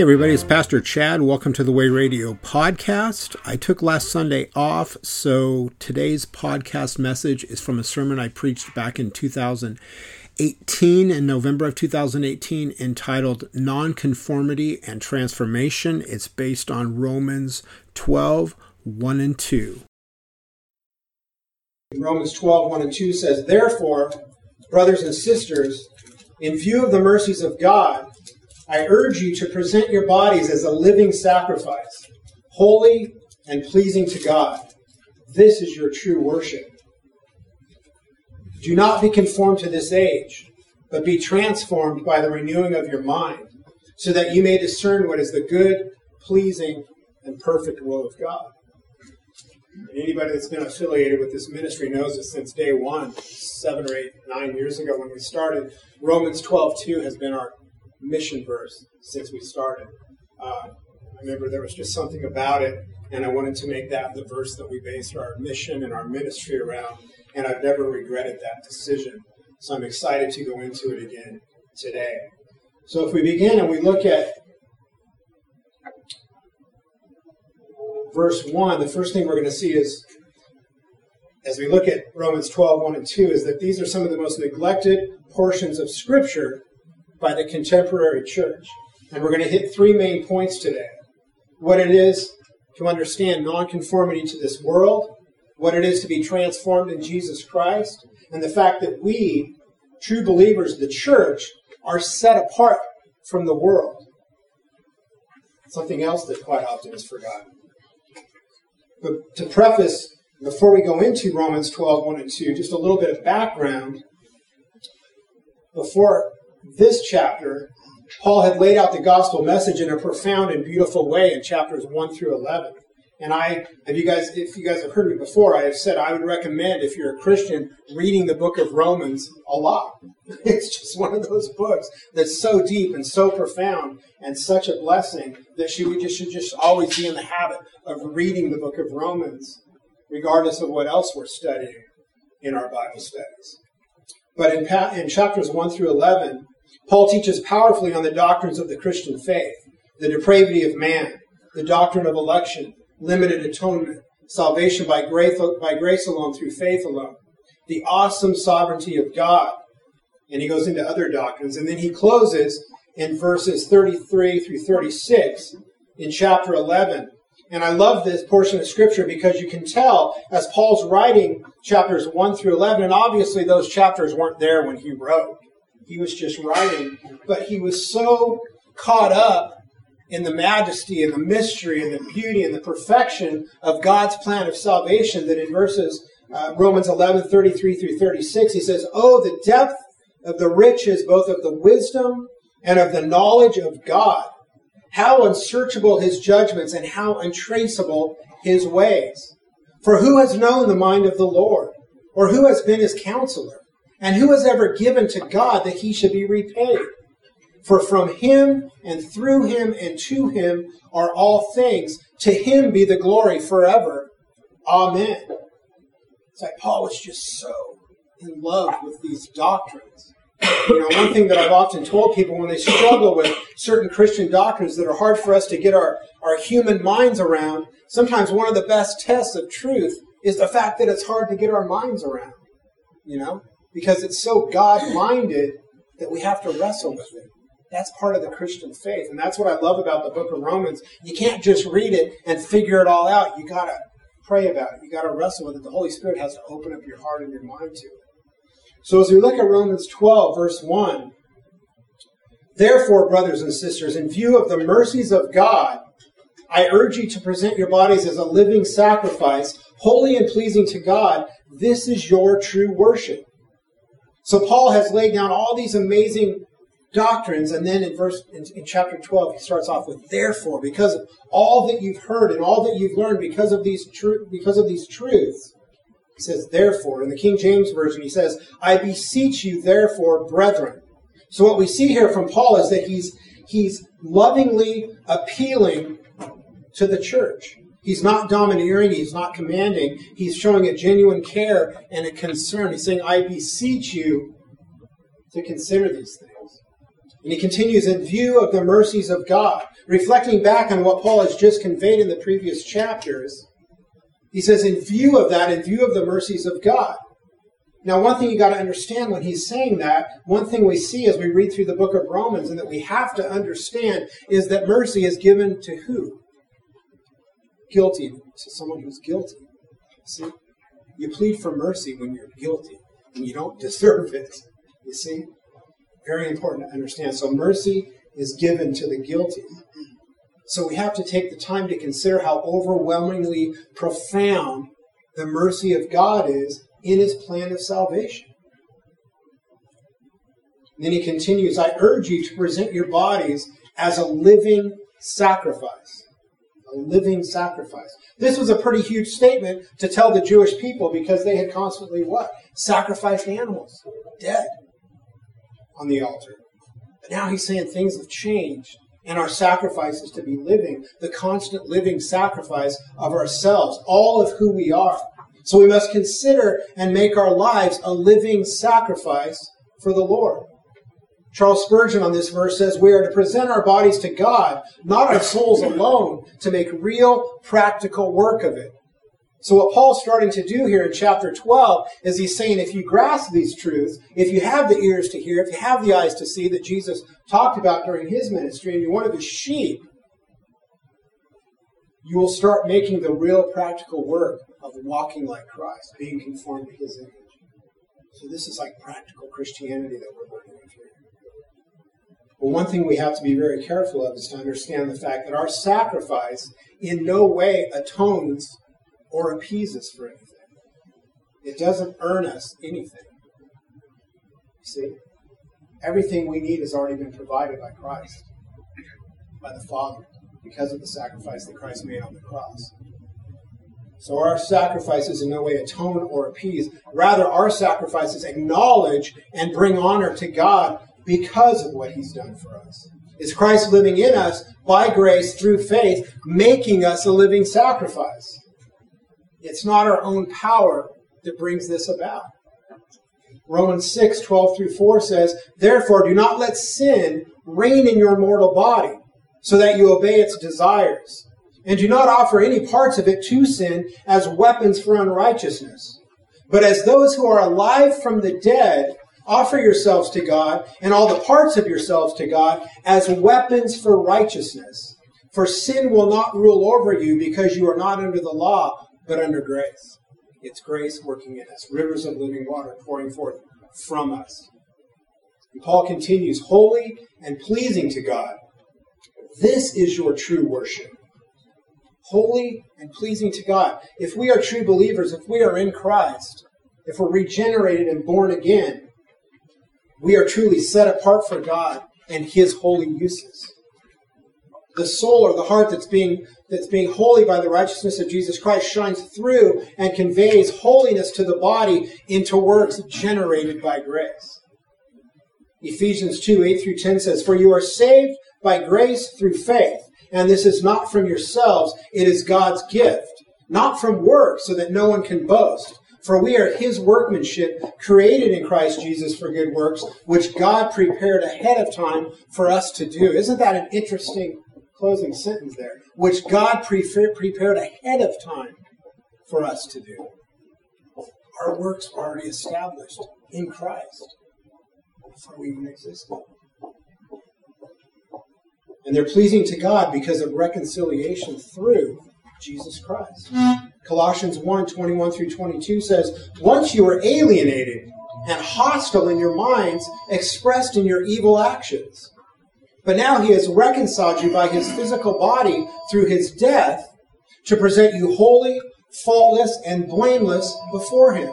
Hey, everybody, it's Pastor Chad. Welcome to the Way Radio podcast. I took last Sunday off, so today's podcast message is from a sermon I preached back in 2018, in November of 2018, entitled Nonconformity and Transformation. It's based on Romans 12 1 and 2. Romans 12 1 and 2 says, Therefore, brothers and sisters, in view of the mercies of God, I urge you to present your bodies as a living sacrifice, holy and pleasing to God. This is your true worship. Do not be conformed to this age, but be transformed by the renewing of your mind, so that you may discern what is the good, pleasing, and perfect will of God. anybody that's been affiliated with this ministry knows that since day one, seven or eight, nine years ago when we started, Romans 12 2 has been our mission verse since we started. Uh, I remember there was just something about it, and I wanted to make that the verse that we based our mission and our ministry around, and I've never regretted that decision. So I'm excited to go into it again today. So if we begin and we look at verse 1, the first thing we're going to see is, as we look at Romans 12, 1 and 2, is that these are some of the most neglected portions of Scripture by the contemporary church. And we're going to hit three main points today what it is to understand nonconformity to this world, what it is to be transformed in Jesus Christ, and the fact that we, true believers, the church, are set apart from the world. Something else that quite often is forgotten. But to preface, before we go into Romans 12, 1 and 2, just a little bit of background. Before this chapter, Paul had laid out the gospel message in a profound and beautiful way in chapters 1 through 11. And I, have you guys, if you guys have heard me before, I have said I would recommend, if you're a Christian, reading the book of Romans a lot. It's just one of those books that's so deep and so profound and such a blessing that you just, should just always be in the habit of reading the book of Romans, regardless of what else we're studying in our Bible studies. But in, in chapters 1 through 11, Paul teaches powerfully on the doctrines of the Christian faith the depravity of man, the doctrine of election, limited atonement, salvation by grace, by grace alone through faith alone, the awesome sovereignty of God. And he goes into other doctrines. And then he closes in verses 33 through 36 in chapter 11. And I love this portion of scripture because you can tell as Paul's writing chapters 1 through 11, and obviously those chapters weren't there when he wrote he was just writing, but he was so caught up in the majesty and the mystery and the beauty and the perfection of God's plan of salvation that in verses uh, Romans 11, 33 through 36, he says, Oh, the depth of the riches, both of the wisdom and of the knowledge of God. How unsearchable his judgments and how untraceable his ways. For who has known the mind of the Lord? Or who has been his counselor? And who has ever given to God that he should be repaid? For from him and through him and to him are all things. To him be the glory forever. Amen. It's like Paul was just so in love with these doctrines. You know, one thing that I've often told people when they struggle with certain Christian doctrines that are hard for us to get our, our human minds around, sometimes one of the best tests of truth is the fact that it's hard to get our minds around. You know? Because it's so God minded that we have to wrestle with it. That's part of the Christian faith. And that's what I love about the book of Romans. You can't just read it and figure it all out. You got to pray about it. You got to wrestle with it. The Holy Spirit has to open up your heart and your mind to it. So as we look at Romans 12, verse 1, therefore, brothers and sisters, in view of the mercies of God, I urge you to present your bodies as a living sacrifice, holy and pleasing to God. This is your true worship. So Paul has laid down all these amazing doctrines, and then in verse in, in, chapter 12, he starts off with therefore, because of all that you've heard and all that you've learned because of these tru- because of these truths. He says, therefore. In the King James Version, he says, I beseech you, therefore, brethren. So what we see here from Paul is that he's he's lovingly appealing to the church. He's not domineering, he's not commanding, he's showing a genuine care and a concern. He's saying, I beseech you to consider these things. And he continues in view of the mercies of God, reflecting back on what Paul has just conveyed in the previous chapters. He says, in view of that, in view of the mercies of God. Now, one thing you got to understand when he's saying that, one thing we see as we read through the book of Romans and that we have to understand is that mercy is given to who? Guilty. To someone who's guilty. See? You plead for mercy when you're guilty and you don't deserve it. You see? Very important to understand. So mercy is given to the guilty. So we have to take the time to consider how overwhelmingly profound the mercy of God is in his plan of salvation. Then he continues I urge you to present your bodies as a living sacrifice. A living sacrifice. This was a pretty huge statement to tell the Jewish people because they had constantly what? Sacrificed animals, dead on the altar. But now he's saying things have changed and our sacrifice is to be living, the constant living sacrifice of ourselves, all of who we are. So we must consider and make our lives a living sacrifice for the Lord. Charles Spurgeon on this verse says, We are to present our bodies to God, not our souls alone, to make real practical work of it. So what Paul's starting to do here in chapter 12 is he's saying if you grasp these truths, if you have the ears to hear, if you have the eyes to see that Jesus talked about during his ministry, and you're one of his sheep, you will start making the real practical work of walking like Christ, being conformed to his image. So this is like practical Christianity that we're working with here. Well, one thing we have to be very careful of is to understand the fact that our sacrifice in no way atones or appeases for anything. It doesn't earn us anything. See? Everything we need has already been provided by Christ, by the Father, because of the sacrifice that Christ made on the cross. So our sacrifices in no way atone or appease. Rather, our sacrifices acknowledge and bring honor to God because of what He's done for us. It's Christ living in us by grace through faith, making us a living sacrifice. It's not our own power that brings this about. Romans 6, 12 through 4 says, Therefore, do not let sin reign in your mortal body, so that you obey its desires. And do not offer any parts of it to sin as weapons for unrighteousness. But as those who are alive from the dead, offer yourselves to God and all the parts of yourselves to God as weapons for righteousness. For sin will not rule over you because you are not under the law, but under grace. It's grace working in us, rivers of living water pouring forth from us. And Paul continues, holy and pleasing to God. This is your true worship. Holy and pleasing to God. If we are true believers, if we are in Christ, if we're regenerated and born again, we are truly set apart for God and His holy uses the soul or the heart that's being that's being holy by the righteousness of Jesus Christ shines through and conveys holiness to the body into works generated by grace. Ephesians 2, 8 through 10 says, For you are saved by grace through faith, and this is not from yourselves, it is God's gift, not from works, so that no one can boast. For we are his workmanship, created in Christ Jesus for good works, which God prepared ahead of time for us to do. Isn't that an interesting closing sentence there, which God prepared ahead of time for us to do. Our works are already established in Christ before we even existed. And they're pleasing to God because of reconciliation through Jesus Christ. Colossians 1 21 through 22 says, Once you were alienated and hostile in your minds, expressed in your evil actions. But now he has reconciled you by his physical body through his death to present you holy, faultless, and blameless before him.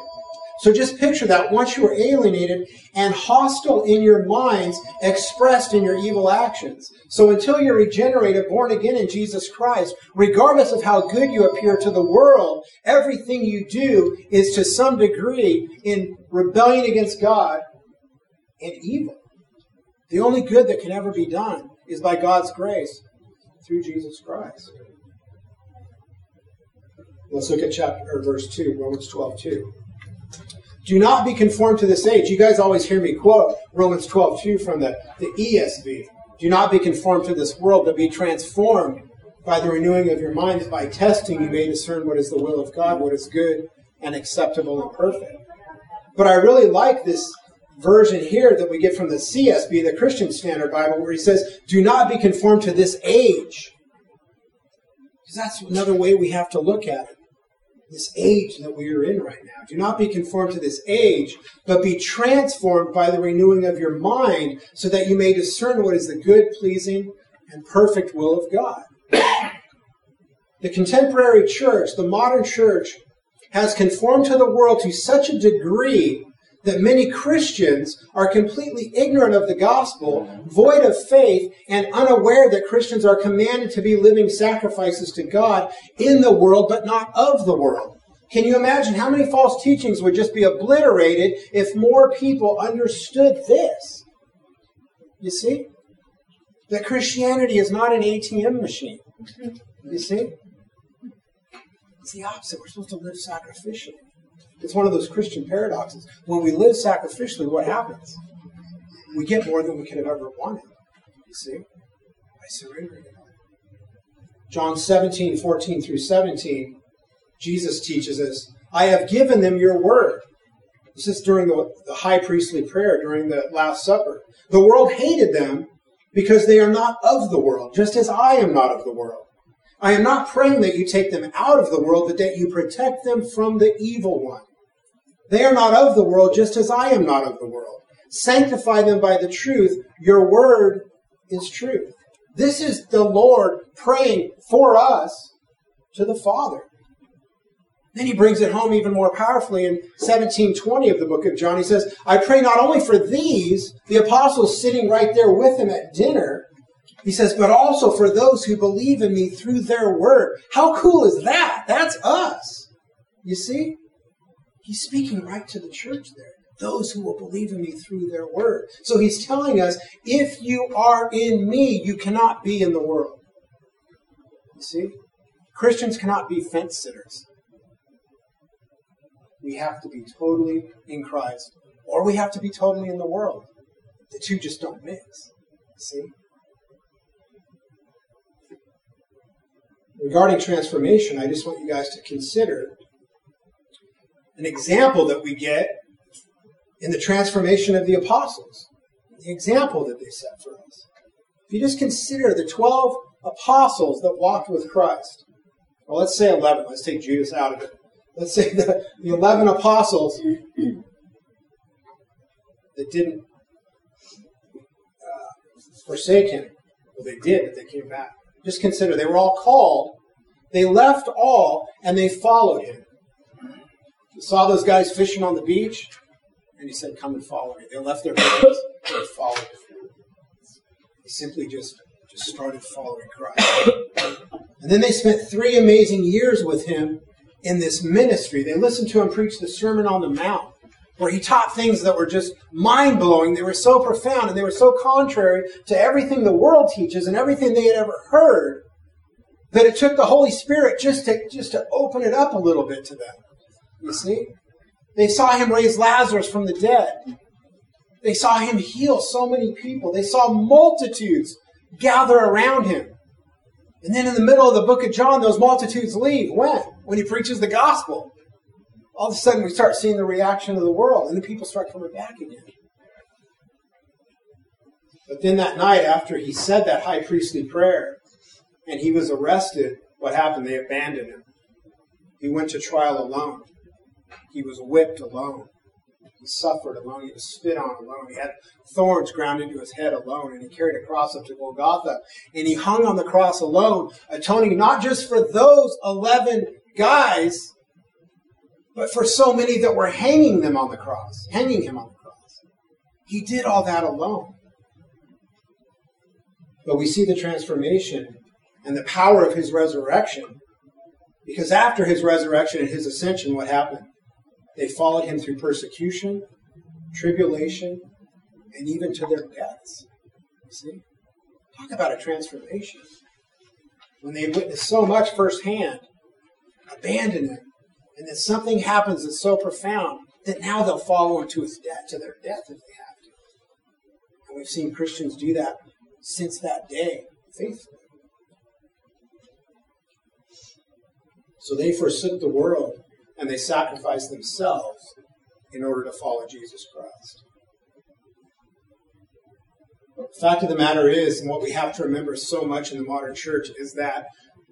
So just picture that once you were alienated and hostile in your minds, expressed in your evil actions. So until you're regenerated, born again in Jesus Christ, regardless of how good you appear to the world, everything you do is to some degree in rebellion against God and evil. The only good that can ever be done is by God's grace through Jesus Christ. Let's look at chapter or verse 2, Romans 12, 2. Do not be conformed to this age. You guys always hear me quote Romans 12, 2 from the, the ESV. Do not be conformed to this world, but be transformed by the renewing of your minds. By testing, you may discern what is the will of God, what is good and acceptable and perfect. But I really like this version here that we get from the CSB, the Christian Standard Bible, where he says, Do not be conformed to this age. Because that's another way we have to look at it this age that we are in right now. Do not be conformed to this age, but be transformed by the renewing of your mind so that you may discern what is the good, pleasing, and perfect will of God. the contemporary church, the modern church, has conformed to the world to such a degree that many Christians are completely ignorant of the gospel, void of faith, and unaware that Christians are commanded to be living sacrifices to God in the world, but not of the world. Can you imagine how many false teachings would just be obliterated if more people understood this? You see? That Christianity is not an ATM machine. You see? It's the opposite. We're supposed to live sacrificially. It's one of those Christian paradoxes. When we live sacrificially, what happens? We get more than we could have ever wanted. You see? It all. John 17, 14 through 17, Jesus teaches us, I have given them your word. This is during the, the high priestly prayer, during the Last Supper. The world hated them because they are not of the world, just as I am not of the world. I am not praying that you take them out of the world, but that you protect them from the evil one. They are not of the world, just as I am not of the world. Sanctify them by the truth. Your word is truth. This is the Lord praying for us to the Father. Then he brings it home even more powerfully in 1720 of the book of John. He says, I pray not only for these, the apostles sitting right there with him at dinner, he says, but also for those who believe in me through their word. How cool is that? That's us. You see? He's speaking right to the church there. Those who will believe in me through their word. So he's telling us, if you are in me, you cannot be in the world. You see? Christians cannot be fence sitters. We have to be totally in Christ, or we have to be totally in the world. The two just don't mix. See? Regarding transformation, I just want you guys to consider an example that we get in the transformation of the apostles, the example that they set for us. If you just consider the 12 apostles that walked with Christ, well, let's say 11, let's take Judas out of it. Let's say the, the 11 apostles that didn't uh, forsake him. Well, they did, but they came back. Just consider, they were all called, they left all, and they followed him. Saw those guys fishing on the beach, and he said, Come and follow me. They left their boats and followed him. They simply just, just started following Christ. And then they spent three amazing years with him in this ministry. They listened to him preach the Sermon on the Mount, where he taught things that were just mind blowing. They were so profound and they were so contrary to everything the world teaches and everything they had ever heard that it took the Holy Spirit just to, just to open it up a little bit to them. You see? They saw him raise Lazarus from the dead. They saw him heal so many people. They saw multitudes gather around him. And then in the middle of the book of John, those multitudes leave. When? When he preaches the gospel. All of a sudden, we start seeing the reaction of the world, and the people start coming back again. But then that night, after he said that high priestly prayer, and he was arrested, what happened? They abandoned him. He went to trial alone. He was whipped alone. He suffered alone. He was spit on alone. He had thorns ground into his head alone. And he carried a cross up to Golgotha. And he hung on the cross alone, atoning not just for those 11 guys, but for so many that were hanging them on the cross, hanging him on the cross. He did all that alone. But we see the transformation and the power of his resurrection. Because after his resurrection and his ascension, what happened? They followed him through persecution, tribulation, and even to their deaths. You see? Talk about a transformation. When they witnessed so much firsthand, abandon him, and then something happens that's so profound that now they'll follow him to his death, to their death if they have to. And we've seen Christians do that since that day, faithfully. So they forsook the world and they sacrificed themselves in order to follow Jesus Christ. The fact of the matter is, and what we have to remember so much in the modern church, is that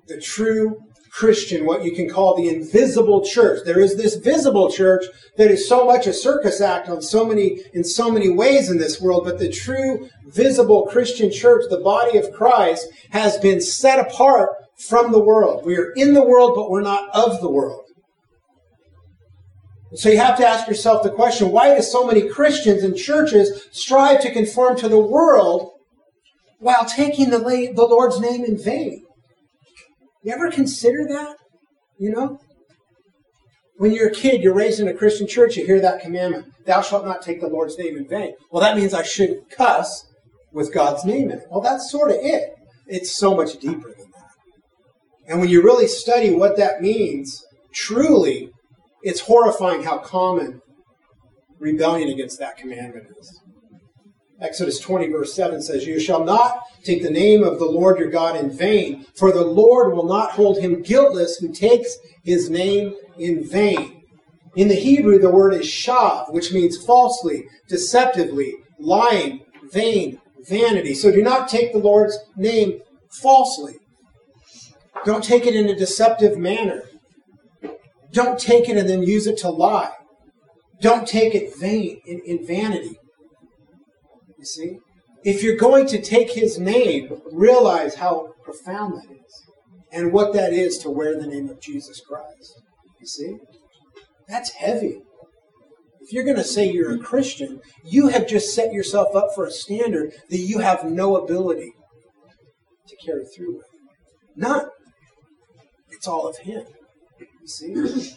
the true Christian, what you can call the invisible church. There is this visible church that is so much a circus act on so many, in so many ways in this world, but the true visible Christian church, the body of Christ, has been set apart from the world. We are in the world, but we're not of the world. So you have to ask yourself the question, why do so many Christians and churches strive to conform to the world while taking the, the Lord's name in vain? You ever consider that? You know? When you're a kid, you're raised in a Christian church, you hear that commandment, thou shalt not take the Lord's name in vain. Well, that means I shouldn't cuss with God's name in it. Well, that's sort of it. It's so much deeper than that. And when you really study what that means, truly, it's horrifying how common rebellion against that commandment is. Exodus 20, verse 7 says, You shall not take the name of the Lord your God in vain, for the Lord will not hold him guiltless who takes his name in vain. In the Hebrew, the word is shav, which means falsely, deceptively, lying, vain, vanity. So do not take the Lord's name falsely. Don't take it in a deceptive manner. Don't take it and then use it to lie. Don't take it vain in, in vanity. You see? If you're going to take his name, realize how profound that is and what that is to wear the name of Jesus Christ. You see? That's heavy. If you're going to say you're a Christian, you have just set yourself up for a standard that you have no ability to carry through with. None. It's all of Him. See?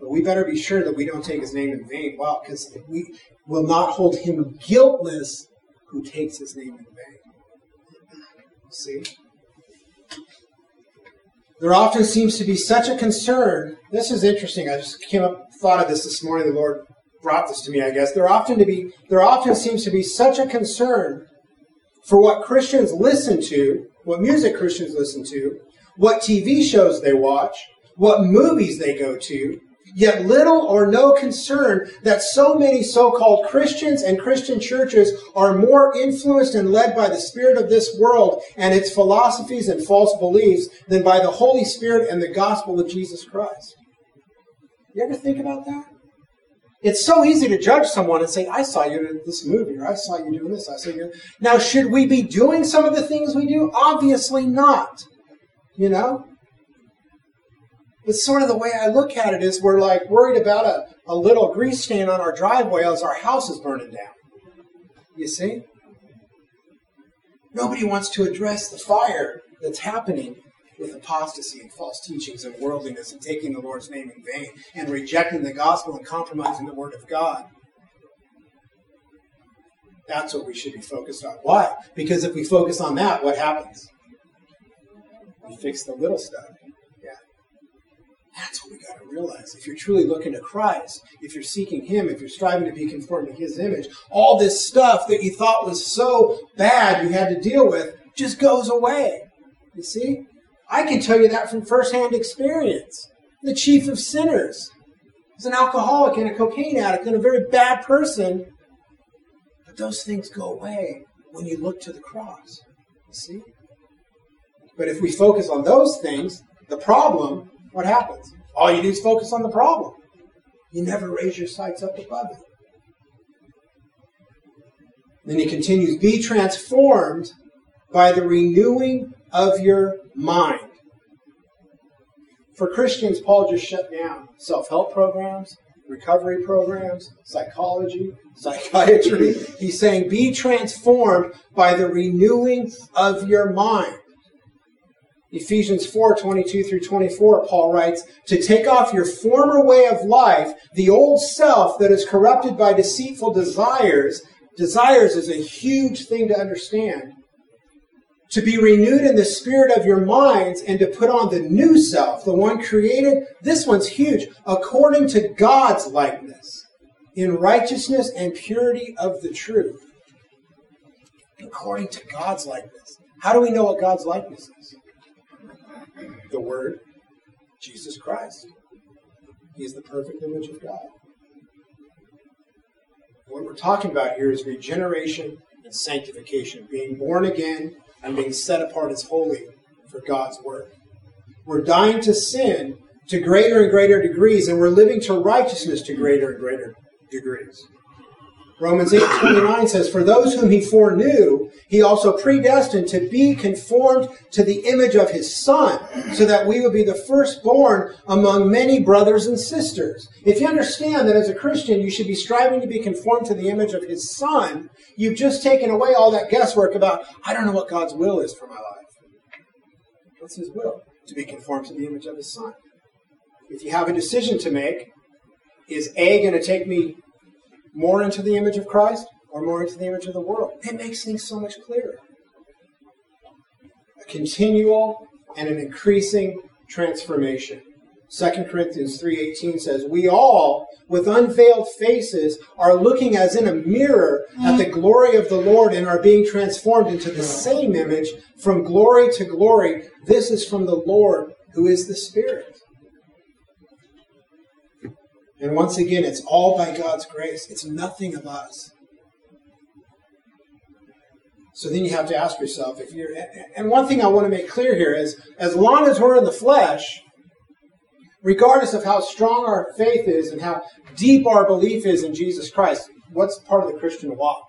But we better be sure that we don't take His name in vain. Wow, because we will not hold Him guiltless who takes His name in vain. See? There often seems to be such a concern. This is interesting. I just came up, thought of this this morning. The Lord brought this to me, I guess. There often to be, there often seems to be such a concern for what Christians listen to, what music Christians listen to, what TV shows they watch, what movies they go to, yet little or no concern that so many so-called Christians and Christian churches are more influenced and led by the spirit of this world and its philosophies and false beliefs than by the Holy Spirit and the gospel of Jesus Christ. You ever think about that? It's so easy to judge someone and say, I saw you in this movie, or I saw you doing this, I saw you. Now, should we be doing some of the things we do? Obviously not. You know? But sort of the way I look at it is we're like worried about a, a little grease stain on our driveway as our house is burning down. You see? Nobody wants to address the fire that's happening with apostasy and false teachings and worldliness and taking the Lord's name in vain and rejecting the gospel and compromising the word of God. That's what we should be focused on. Why? Because if we focus on that, what happens? We fix the little stuff. That's what we got to realize. If you're truly looking to Christ, if you're seeking Him, if you're striving to be conformed to His image, all this stuff that you thought was so bad you had to deal with just goes away. You see? I can tell you that from firsthand experience. The chief of sinners is an alcoholic and a cocaine addict and a very bad person. But those things go away when you look to the cross. You see? But if we focus on those things, the problem what happens? All you do is focus on the problem. You never raise your sights up above it. Then he continues Be transformed by the renewing of your mind. For Christians, Paul just shut down self help programs, recovery programs, psychology, psychiatry. He's saying, Be transformed by the renewing of your mind. Ephesians 4 22 through 24, Paul writes, To take off your former way of life, the old self that is corrupted by deceitful desires. Desires is a huge thing to understand. to be renewed in the spirit of your minds and to put on the new self, the one created, this one's huge, according to God's likeness, in righteousness and purity of the truth. According to God's likeness. How do we know what God's likeness is? The Word, Jesus Christ. He is the perfect image of God. What we're talking about here is regeneration and sanctification, being born again and being set apart as holy for God's work. We're dying to sin to greater and greater degrees, and we're living to righteousness to greater and greater degrees. Romans 8 29 says, For those whom he foreknew, he also predestined to be conformed to the image of his Son, so that we would be the firstborn among many brothers and sisters. If you understand that as a Christian you should be striving to be conformed to the image of his Son, you've just taken away all that guesswork about, I don't know what God's will is for my life. What's his will? To be conformed to the image of his Son. If you have a decision to make, is A going to take me more into the image of Christ or more into the image of the world. It makes things so much clearer. A continual and an increasing transformation. 2 Corinthians 3:18 says, "We all with unveiled faces are looking as in a mirror at the glory of the Lord and are being transformed into the same image from glory to glory. This is from the Lord who is the Spirit." And once again, it's all by God's grace. It's nothing of us. So then you have to ask yourself if you're. And one thing I want to make clear here is as long as we're in the flesh, regardless of how strong our faith is and how deep our belief is in Jesus Christ, what's part of the Christian walk?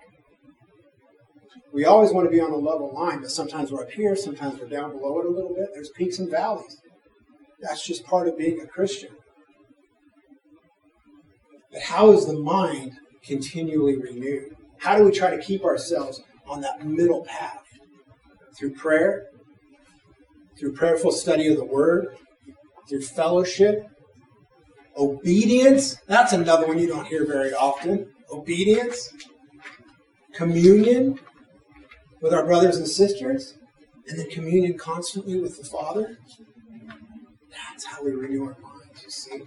We always want to be on a level line, but sometimes we're up here, sometimes we're down below it a little bit. There's peaks and valleys. That's just part of being a Christian. But how is the mind continually renewed? How do we try to keep ourselves on that middle path? Through prayer, through prayerful study of the Word, through fellowship, obedience. That's another one you don't hear very often. Obedience, communion with our brothers and sisters, and then communion constantly with the Father. That's how we renew our minds, you see.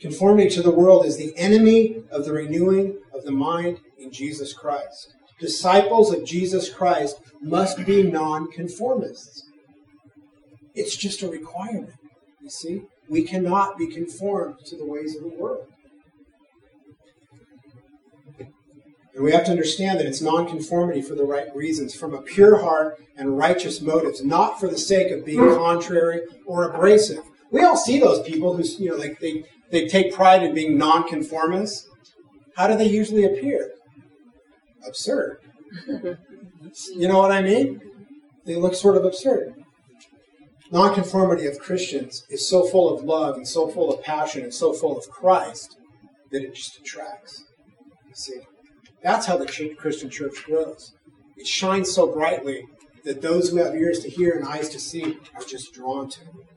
Conformity to the world is the enemy of the renewing of the mind in Jesus Christ. Disciples of Jesus Christ must be nonconformists. It's just a requirement. You see? We cannot be conformed to the ways of the world. And we have to understand that it's nonconformity for the right reasons, from a pure heart and righteous motives, not for the sake of being contrary or abrasive. We all see those people who, you know, like they, they take pride in being nonconformists. How do they usually appear? Absurd. you know what I mean? They look sort of absurd. Nonconformity of Christians is so full of love and so full of passion and so full of Christ that it just attracts. You see? That's how the Christian church grows. It shines so brightly that those who have ears to hear and eyes to see are just drawn to it.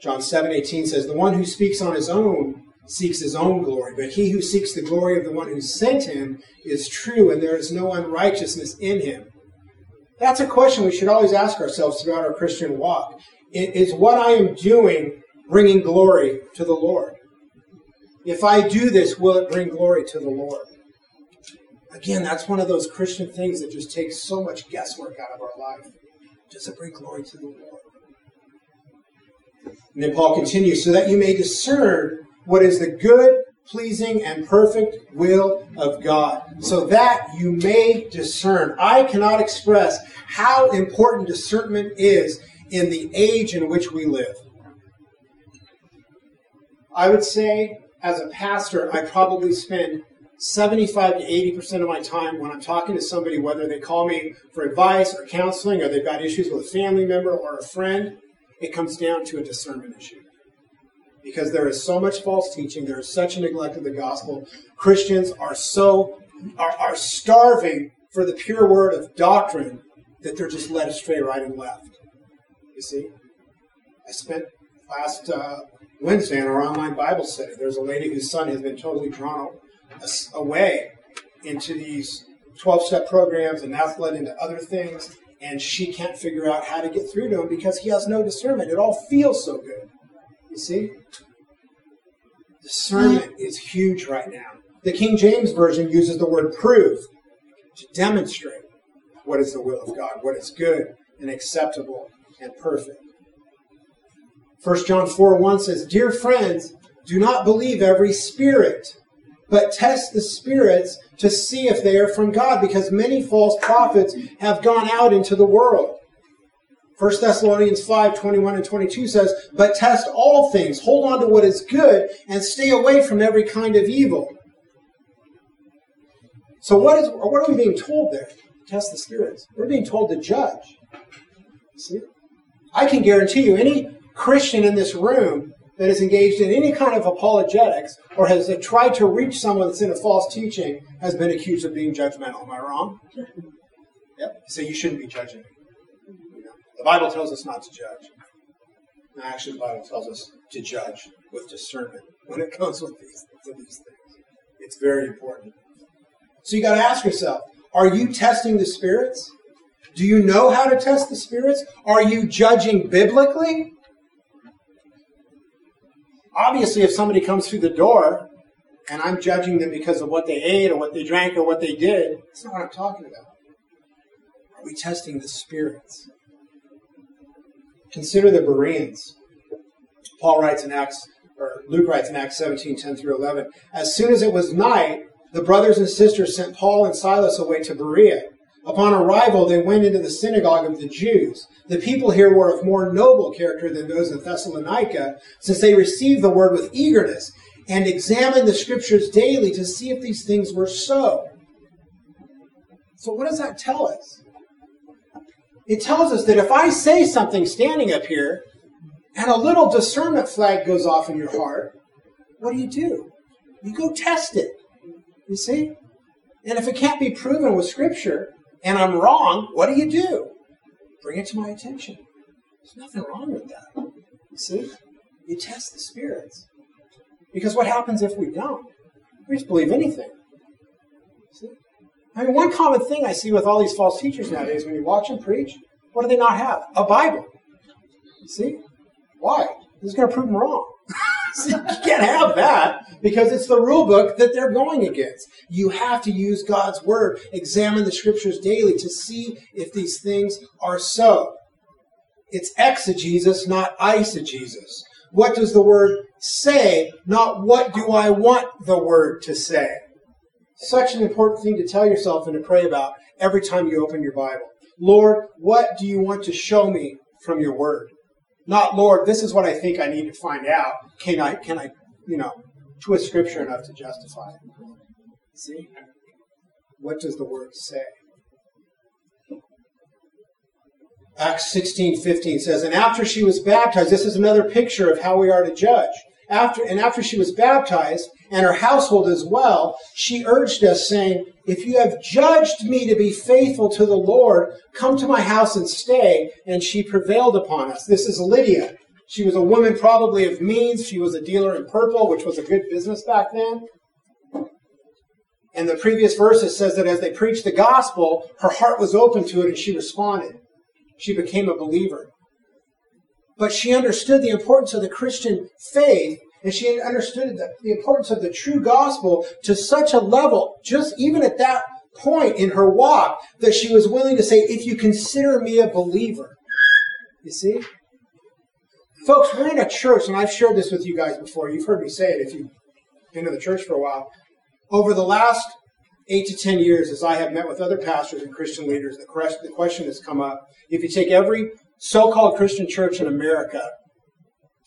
John 7 18 says, The one who speaks on his own seeks his own glory, but he who seeks the glory of the one who sent him is true, and there is no unrighteousness in him. That's a question we should always ask ourselves throughout our Christian walk. Is what I am doing bringing glory to the Lord? If I do this, will it bring glory to the Lord? Again, that's one of those Christian things that just takes so much guesswork out of our life. Does it bring glory to the Lord? And then Paul continues, so that you may discern what is the good, pleasing, and perfect will of God. So that you may discern. I cannot express how important discernment is in the age in which we live. I would say, as a pastor, I probably spend 75 to 80% of my time when I'm talking to somebody, whether they call me for advice or counseling, or they've got issues with a family member or a friend, it comes down to a discernment issue. Because there is so much false teaching, there is such a neglect of the gospel. Christians are so are, are starving for the pure word of doctrine that they're just led astray right and left. You see? I spent last uh, Wednesday in our online Bible study. There's a lady whose son has been totally drawn away into these 12 step programs, and that's led into other things. And she can't figure out how to get through to him because he has no discernment. It all feels so good. You see? Discernment is huge right now. The King James Version uses the word prove to demonstrate what is the will of God, what is good and acceptable and perfect. 1 John 4 1 says, Dear friends, do not believe every spirit, but test the spirits to see if they are from God, because many false prophets have gone out into the world. 1 Thessalonians 5 21 and 22 says, But test all things, hold on to what is good, and stay away from every kind of evil. So, what, is, what are we being told there? Test the spirits. We're being told to judge. See? I can guarantee you, any Christian in this room that is engaged in any kind of apologetics or has tried to reach someone that's in a false teaching has been accused of being judgmental. Am I wrong? Yep. So you shouldn't be judging. The Bible tells us not to judge. Actually, the Bible tells us to judge with discernment when it comes with these, with these things. It's very important. So you got to ask yourself: Are you testing the spirits? Do you know how to test the spirits? Are you judging biblically? Obviously, if somebody comes through the door and I'm judging them because of what they ate or what they drank or what they did, that's not what I'm talking about. Are we testing the spirits? Consider the Bereans. Paul writes in Acts, or Luke writes in Acts 17, 10 through 11. As soon as it was night, the brothers and sisters sent Paul and Silas away to Berea. Upon arrival, they went into the synagogue of the Jews. The people here were of more noble character than those in Thessalonica, since they received the word with eagerness and examined the scriptures daily to see if these things were so. So, what does that tell us? it tells us that if I say something standing up here and a little discernment flag goes off in your heart, what do you do? You go test it. You see? And if it can't be proven with Scripture and I'm wrong, what do you do? Bring it to my attention. There's nothing wrong with that. You see? You test the spirits. Because what happens if we don't? We just believe anything. See? I mean, one common thing I see with all these false teachers nowadays, when you watch them preach, what do they not have? A Bible. You see? Why? This is going to prove them wrong. You can't have that because it's the rule book that they're going against. You have to use God's word, examine the scriptures daily to see if these things are so. It's exegesis, not eisegesis. What does the word say, not what do I want the word to say? Such an important thing to tell yourself and to pray about every time you open your Bible. Lord, what do you want to show me from your word? Not, Lord, this is what I think I need to find out. Can I, can I, you know, twist scripture enough to justify it? See? What does the word say? Acts 16, 15 says, And after she was baptized, this is another picture of how we are to judge after, and after she was baptized, and her household as well, she urged us, saying, If you have judged me to be faithful to the Lord, come to my house and stay. And she prevailed upon us. This is Lydia. She was a woman probably of means. She was a dealer in purple, which was a good business back then. And the previous verses says that as they preached the gospel, her heart was open to it and she responded. She became a believer but she understood the importance of the Christian faith and she understood the, the importance of the true gospel to such a level, just even at that point in her walk, that she was willing to say, If you consider me a believer. You see? Folks, we're in a church, and I've shared this with you guys before. You've heard me say it if you've been in the church for a while. Over the last eight to ten years, as I have met with other pastors and Christian leaders, the question has come up if you take every so called Christian church in America,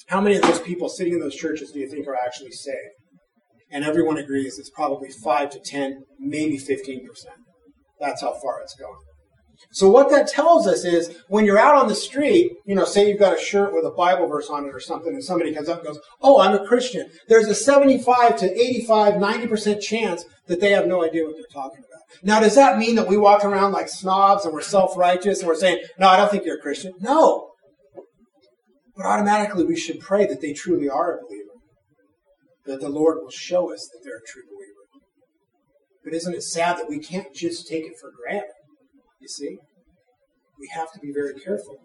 how many of those people sitting in those churches do you think are actually saved? And everyone agrees it's probably 5 to 10, maybe 15%. That's how far it's going. So what that tells us is when you're out on the street, you know, say you've got a shirt with a Bible verse on it or something, and somebody comes up and goes, Oh, I'm a Christian. There's a 75 to 85, 90% chance that they have no idea what they're talking about. Now, does that mean that we walk around like snobs and we're self-righteous and we're saying, no, I don't think you're a Christian? No. But automatically we should pray that they truly are a believer. That the Lord will show us that they're a true believer. But isn't it sad that we can't just take it for granted? You see? We have to be very careful.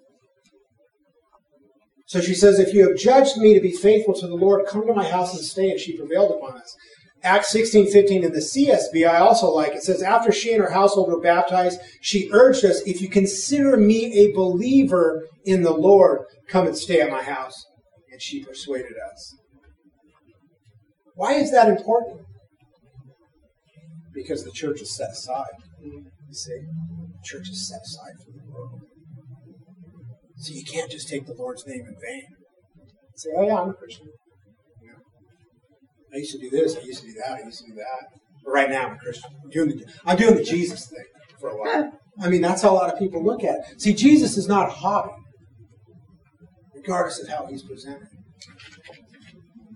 So she says, If you have judged me to be faithful to the Lord, come to my house and stay. And she prevailed upon us. Acts 16, 15 in the CSB, I also like. It says, After she and her household were baptized, she urged us, If you consider me a believer in the Lord, come and stay at my house. And she persuaded us. Why is that important? Because the church is set aside. You see, the church is set aside for the world. So you can't just take the Lord's name in vain. Say, oh yeah, I'm a Christian. I used to do this, I used to do that, I used to do that. But right now I'm a Christian. I'm doing the, I'm doing the Jesus thing for a while. I mean, that's how a lot of people look at it. See, Jesus is not a hobby, regardless of how he's presented.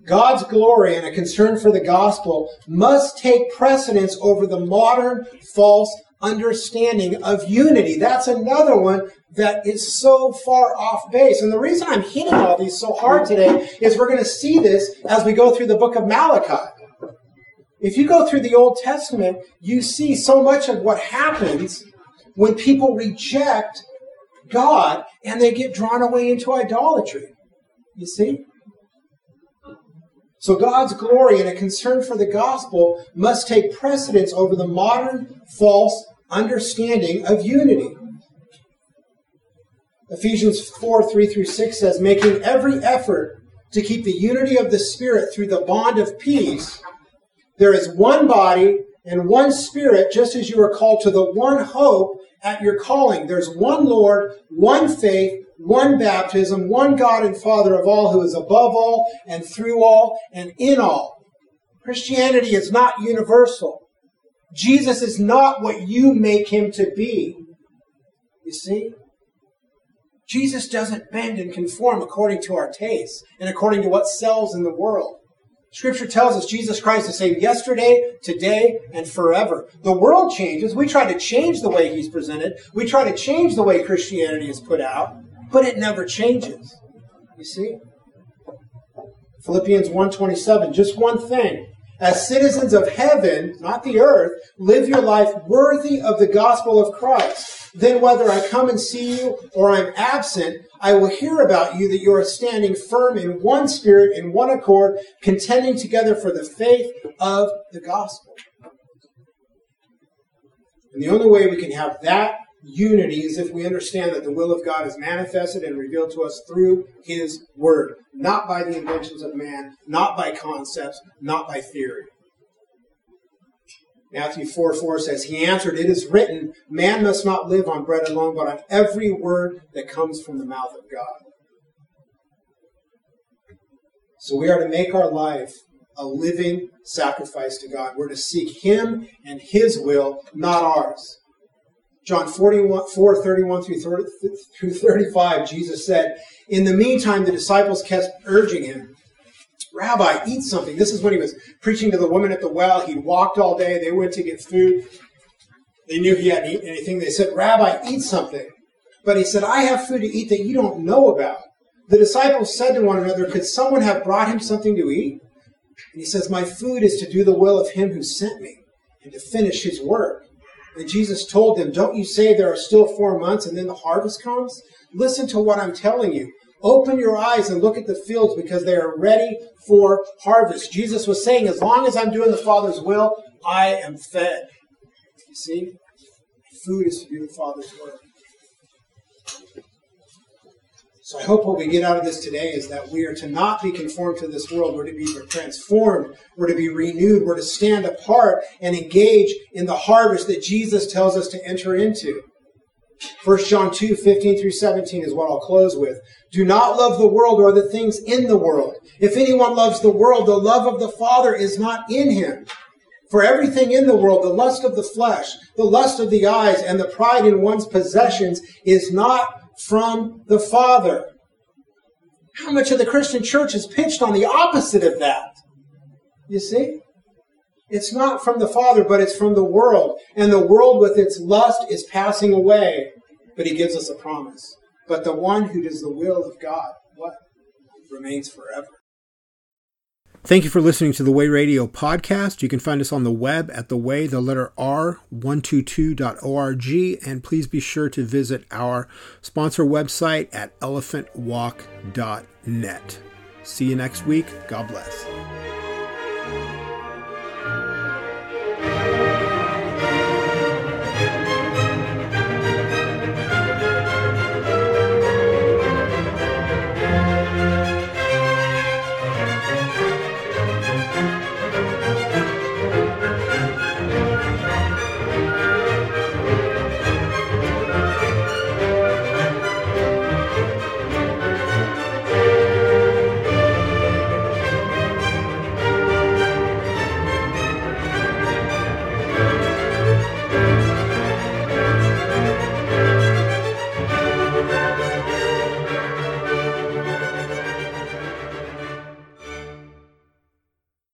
God's glory and a concern for the gospel must take precedence over the modern false understanding of unity. That's another one that is so far off base. And the reason I'm hitting all these so hard today is we're going to see this as we go through the book of Malachi. If you go through the Old Testament, you see so much of what happens when people reject God and they get drawn away into idolatry. You see? So God's glory and a concern for the gospel must take precedence over the modern false understanding of unity. Ephesians 4 3 through 6 says, making every effort to keep the unity of the Spirit through the bond of peace, there is one body and one Spirit, just as you are called to the one hope at your calling. There's one Lord, one faith, one baptism, one God and Father of all, who is above all and through all and in all. Christianity is not universal. Jesus is not what you make him to be. You see? Jesus doesn't bend and conform according to our tastes and according to what sells in the world. Scripture tells us Jesus Christ is same yesterday, today, and forever. The world changes. We try to change the way he's presented. We try to change the way Christianity is put out but it never changes. You see? Philippians 1:27, just one thing. As citizens of heaven, not the earth, live your life worthy of the gospel of Christ. Then whether I come and see you or I'm absent, I will hear about you that you are standing firm in one spirit, in one accord, contending together for the faith of the gospel. And the only way we can have that unity is if we understand that the will of God is manifested and revealed to us through His Word, not by the inventions of man, not by concepts, not by theory. Matthew 4 4 says, He answered, It is written, man must not live on bread alone, but on every word that comes from the mouth of God. So we are to make our life a living sacrifice to God. We're to seek Him and His will, not ours. John 41, 4, 31 through, 30, through 35, Jesus said, In the meantime, the disciples kept urging him, Rabbi, eat something. This is when he was preaching to the woman at the well. He'd walked all day. They went to get food. They knew he hadn't eaten anything. They said, Rabbi, eat something. But he said, I have food to eat that you don't know about. The disciples said to one another, Could someone have brought him something to eat? And he says, My food is to do the will of him who sent me and to finish his work. And Jesus told them, Don't you say there are still four months and then the harvest comes? Listen to what I'm telling you. Open your eyes and look at the fields because they are ready for harvest. Jesus was saying, As long as I'm doing the Father's will, I am fed. You see? Food is to do the Father's will. So I hope what we get out of this today is that we are to not be conformed to this world. We're to be transformed. We're to be renewed. We're to stand apart and engage in the harvest that Jesus tells us to enter into. 1 John 2, 15 through 17 is what I'll close with. Do not love the world or the things in the world. If anyone loves the world, the love of the Father is not in him. For everything in the world, the lust of the flesh, the lust of the eyes, and the pride in one's possessions is not from the Father. How much of the Christian church is pitched on the opposite of that? You see? It's not from the Father, but it's from the world. And the world with its lust is passing away. But he gives us a promise. But the one who does the will of God, what? Remains forever. Thank you for listening to the Way Radio podcast. You can find us on the web at the way, the letter R, 122.org. And please be sure to visit our sponsor website at elephantwalk.net. See you next week. God bless.